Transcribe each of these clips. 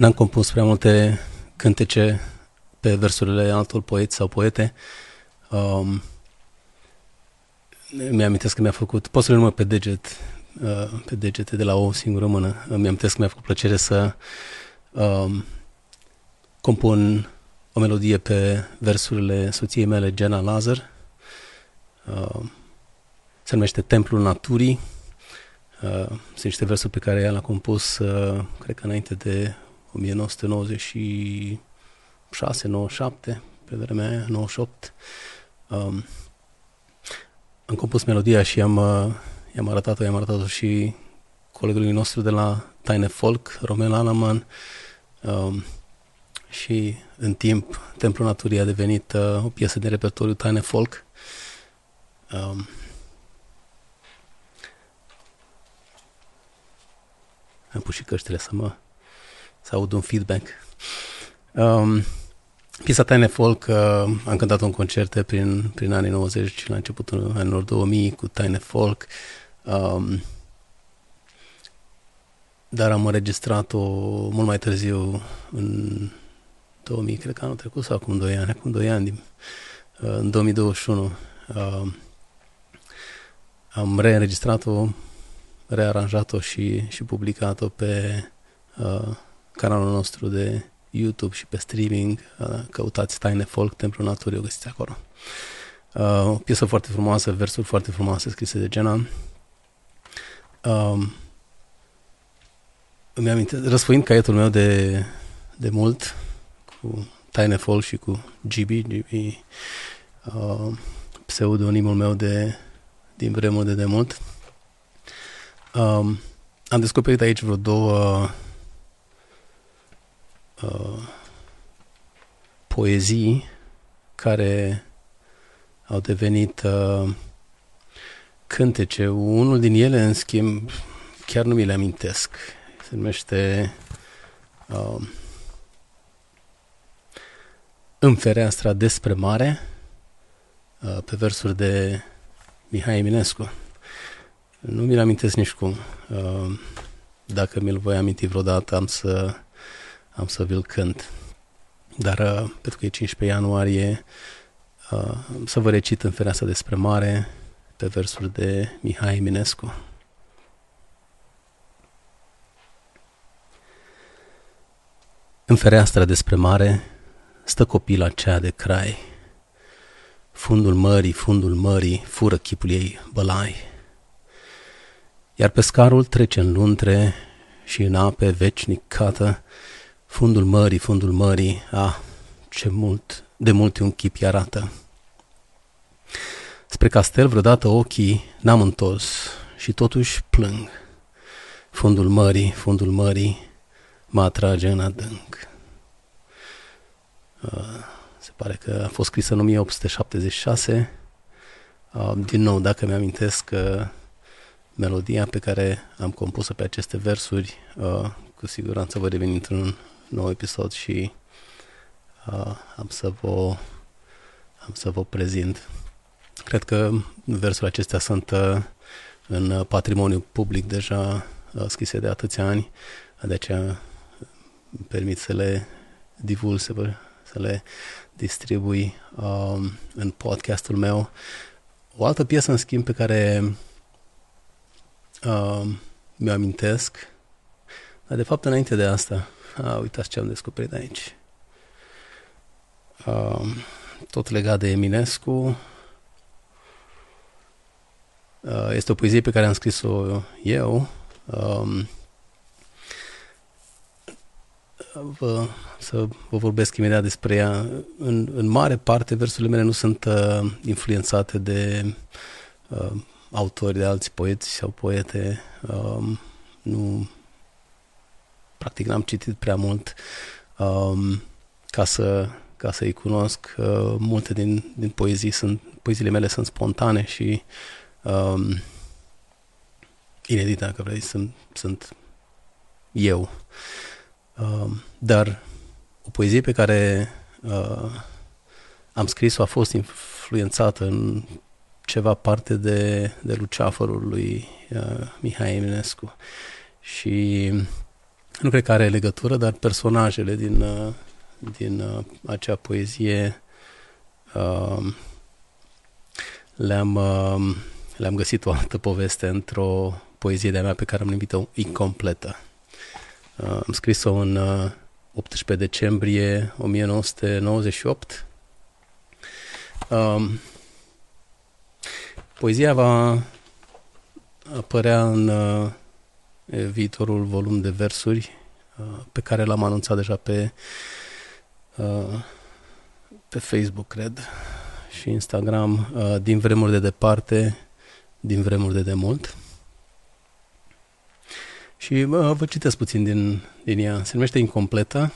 n-am compus prea multe cântece pe versurile altor poeți sau poete. Um, mi-amintesc că mi-a făcut, pot să le număr pe deget, uh, pe degete de la o singură mână. Mi-amintesc că mi-a făcut plăcere să um, compun o melodie pe versurile soției mele, Jenna Lazar. Uh, se numește Templul Naturii. Uh, sunt niște versuri pe care ea l-a compus, uh, cred că înainte de 1996, 97, pe vremea aia, 98. Um, am compus melodia și am, uh, i-am arătat-o, i-am arătat-o și colegului nostru de la Taine Folk, Romel Alaman. Um, și în timp Templul Naturii a devenit uh, o piesă de repertoriu Taine Folk. Um, am pus și căștile să mă să aud un feedback. Um, piesa Taine Folk uh, am cântat un concerte prin, prin anii 90 la începutul anilor 2000 cu Taine Folk. Um, dar am înregistrat-o mult mai târziu în 2000, cred că anul trecut sau acum 2 ani, acum 2 ani, uh, în 2021. Uh, am reînregistrat-o, rearanjat-o și, și publicat-o pe uh, canalul nostru de YouTube și pe streaming. Uh, căutați Taine Folk, Templul Naturii, o găsiți acolo. Uh, o piesă foarte frumoasă, versuri foarte frumoase scrise de Gena. Uh, îmi aminte, răsfoind caietul meu de, de mult, cu Taine Folk și cu GB, GB uh, pseudonimul meu de din vremuri de demult. Um, am descoperit aici vreo două uh, poezii care au devenit uh, cântece. Unul din ele, în schimb, chiar nu mi le amintesc. Se numește uh, În fereastra despre mare, uh, pe versuri de Mihai Eminescu. Nu mi-l amintesc nici cum. Uh, dacă mi-l voi aminti vreodată, am să, am să vi-l cânt. Dar uh, pentru că e 15 ianuarie, uh, să vă recit în fereastra despre mare pe versuri de Mihai Eminescu. În fereastra despre mare stă copila cea de crai, Fundul mării, fundul mării, fură chipul ei bălai. Iar pescarul trece în luntre și în ape vecinic cată, fundul mării, fundul mării, ah, ce mult, de multe un chip arată. Spre castel vreodată ochii n-am întors și totuși plâng. Fundul mării, fundul mării mă atrage în adânc. Uh, pare că a fost scrisă în 1876. Uh, din nou, dacă mi-amintesc că melodia pe care am compus-o pe aceste versuri, uh, cu siguranță voi reveni într-un nou episod și uh, am să vă am să vă prezint. Cred că versurile acestea sunt în patrimoniu public deja scrise de atâția ani, de aceea îmi permit să le divulg, să, vă, să le distribui um, în podcastul meu. O altă piesă, în schimb, pe care um, mi-o amintesc, dar de fapt înainte de asta, a, uitați ce am descoperit aici. Um, tot legat de Eminescu, uh, este o poezie pe care am scris-o eu. Um, vă, să vă vorbesc imediat despre ea. În, în mare parte, versurile mele nu sunt uh, influențate de uh, autori, de alți poeți sau poete. Um, nu, practic n-am citit prea mult um, ca să ca să-i cunosc. Uh, multe din, din poezii sunt, poeziile mele sunt spontane și um, inedite, dacă vrei, sunt, sunt eu. Uh, dar o poezie pe care uh, am scris-o a fost influențată în ceva parte de, de Luceafărul lui uh, Mihai Eminescu. Și nu cred că are legătură, dar personajele din, uh, din uh, acea poezie uh, le-am, uh, le-am găsit o altă poveste într-o poezie de-a mea pe care am numit-o incompletă. Uh, am scris-o în uh, 18 decembrie 1998. Um, poezia va apărea în uh, viitorul volum de versuri uh, pe care l-am anunțat deja pe, uh, pe Facebook, cred, și Instagram, uh, din vremuri de departe, din vremuri de demult. Și uh, vă citesc puțin din, din ea. Se numește Incompletă.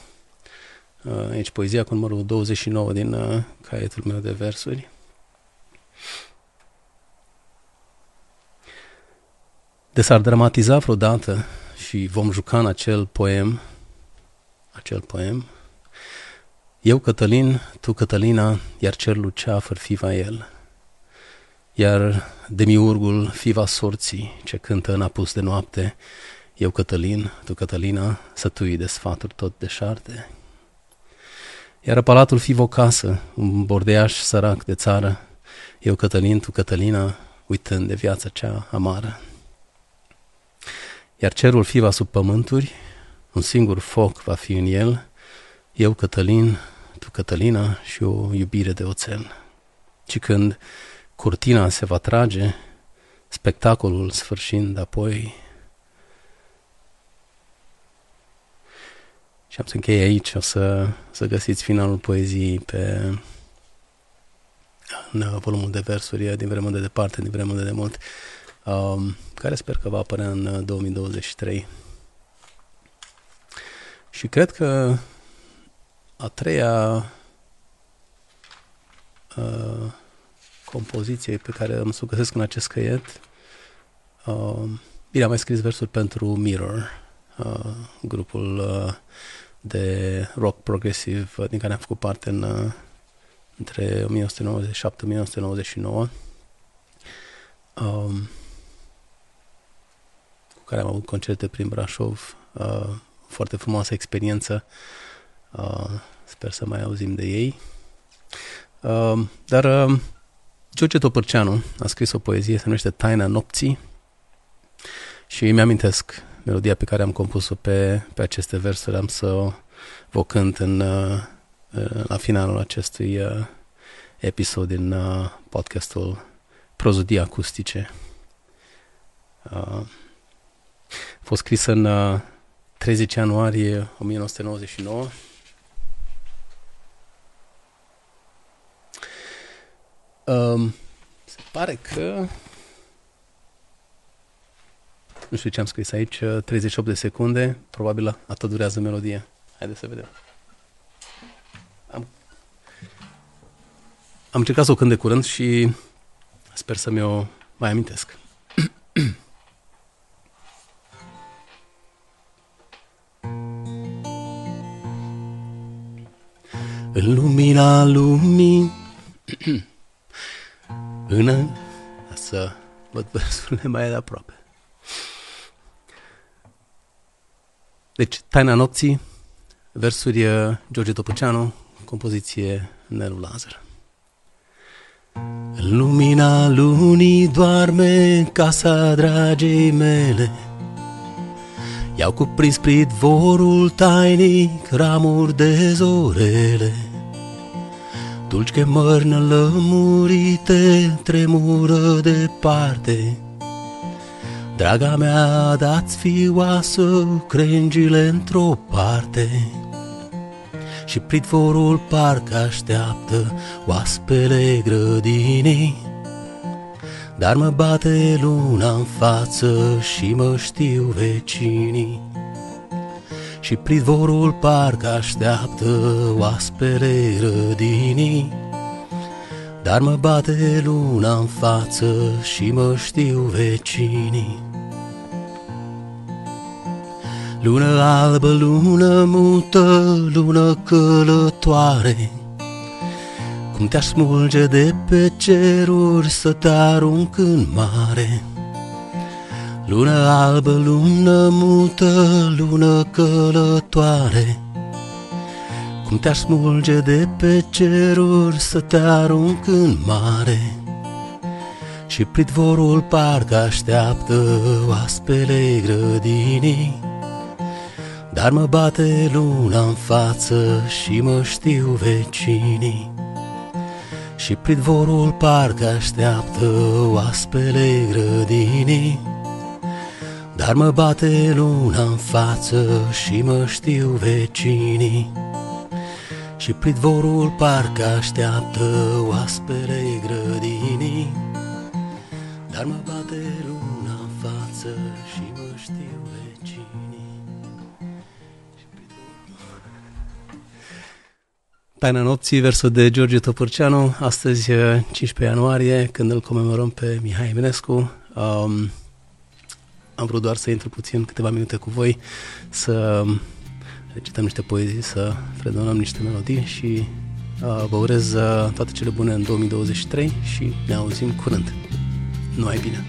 Uh, aici poezia cu numărul 29 din uh, caietul meu de versuri. De s-ar dramatiza vreodată și vom juca în acel poem, acel poem, eu Cătălin, tu Cătălina, iar cer lucea fărfiva el, iar demiurgul fiva sorții ce cântă în apus de noapte, eu Cătălin, tu Cătălina, sătui de sfaturi tot de șarte. Iar palatul fi o casă, un bordeaș sărac de țară, eu Cătălin, tu Cătălina, uitând de viața cea amară. Iar cerul fi va sub pământuri, un singur foc va fi în el, eu Cătălin, tu Cătălina și o iubire de oțel. Și când curtina se va trage, spectacolul sfârșind apoi, Și am să închei aici, o să, să găsiți finalul poeziei pe în volumul de versuri din vremuri de departe, din vremuri de demult, um, care sper că va apărea în 2023. Și cred că a treia uh, compoziție pe care am să o găsesc în acest căiet, uh, bine, am mai scris versuri pentru Mirror, uh, grupul uh, de rock progresiv din care am făcut parte în, uh, între 1997-1999 um, cu care am avut concerte prin Brașov uh, foarte frumoasă experiență. Uh, sper să mai auzim de ei. Uh, dar uh, George Topârceanu a scris o poezie se numește Taina nopții și îmi amintesc melodia pe care am compus-o pe, pe aceste versuri, am să o, vă cânt în, uh, la finalul acestui uh, episod din uh, podcastul Prozodii Acustice. A fost scris în 30 ianuarie 1999 Um, se pare că nu știu ce am scris aici, 38 de secunde, probabil atât durează melodia. Haideți să vedem. Am, am încercat să o cânt de curând și sper să mi-o mai amintesc. În lumina lumii În să văd versurile mai de aproape. Deci, Taina nopții, versuri uh, George Topăceanu, compoziție Nelu Lazar. În lumina lunii doarme casa dragei mele, I-au cuprins pridvorul tainic ramuri de zorele. Dulci chemări lămurite tremură departe, Draga mea, dați fioasă crengile într-o parte. Și pritvorul parcă așteaptă oaspele grădinii Dar mă bate luna în față și mă știu vecinii. Și pritvorul parcă așteaptă oaspele grădinii dar mă bate luna în față și mă știu vecinii. Lună albă, lună mută, lună călătoare, Cum te-aș smulge de pe ceruri să te arunc în mare. Lună albă, lună mută, lună călătoare. Cum te-aș smulge de pe ceruri să te arunc în mare? Și pritvorul parcă așteaptă oaspele grădinii. Dar mă bate luna în față și mă știu vecinii Și pritvorul parcă așteaptă oaspele grădinii. Dar mă bate luna în față și mă știu vecinii. Și pridvorul parcă așteaptă oaspele grădinii. Dar mă bate luna în față Taina nopții, versul de George Topârceanu, astăzi 15 ianuarie, când îl comemorăm pe Mihai Eminescu. Um, am vrut doar să intru puțin câteva minute cu voi, să recităm niște poezii, să fredonăm niște melodii și uh, vă urez uh, toate cele bune în 2023 și ne auzim curând. Nu ai bine!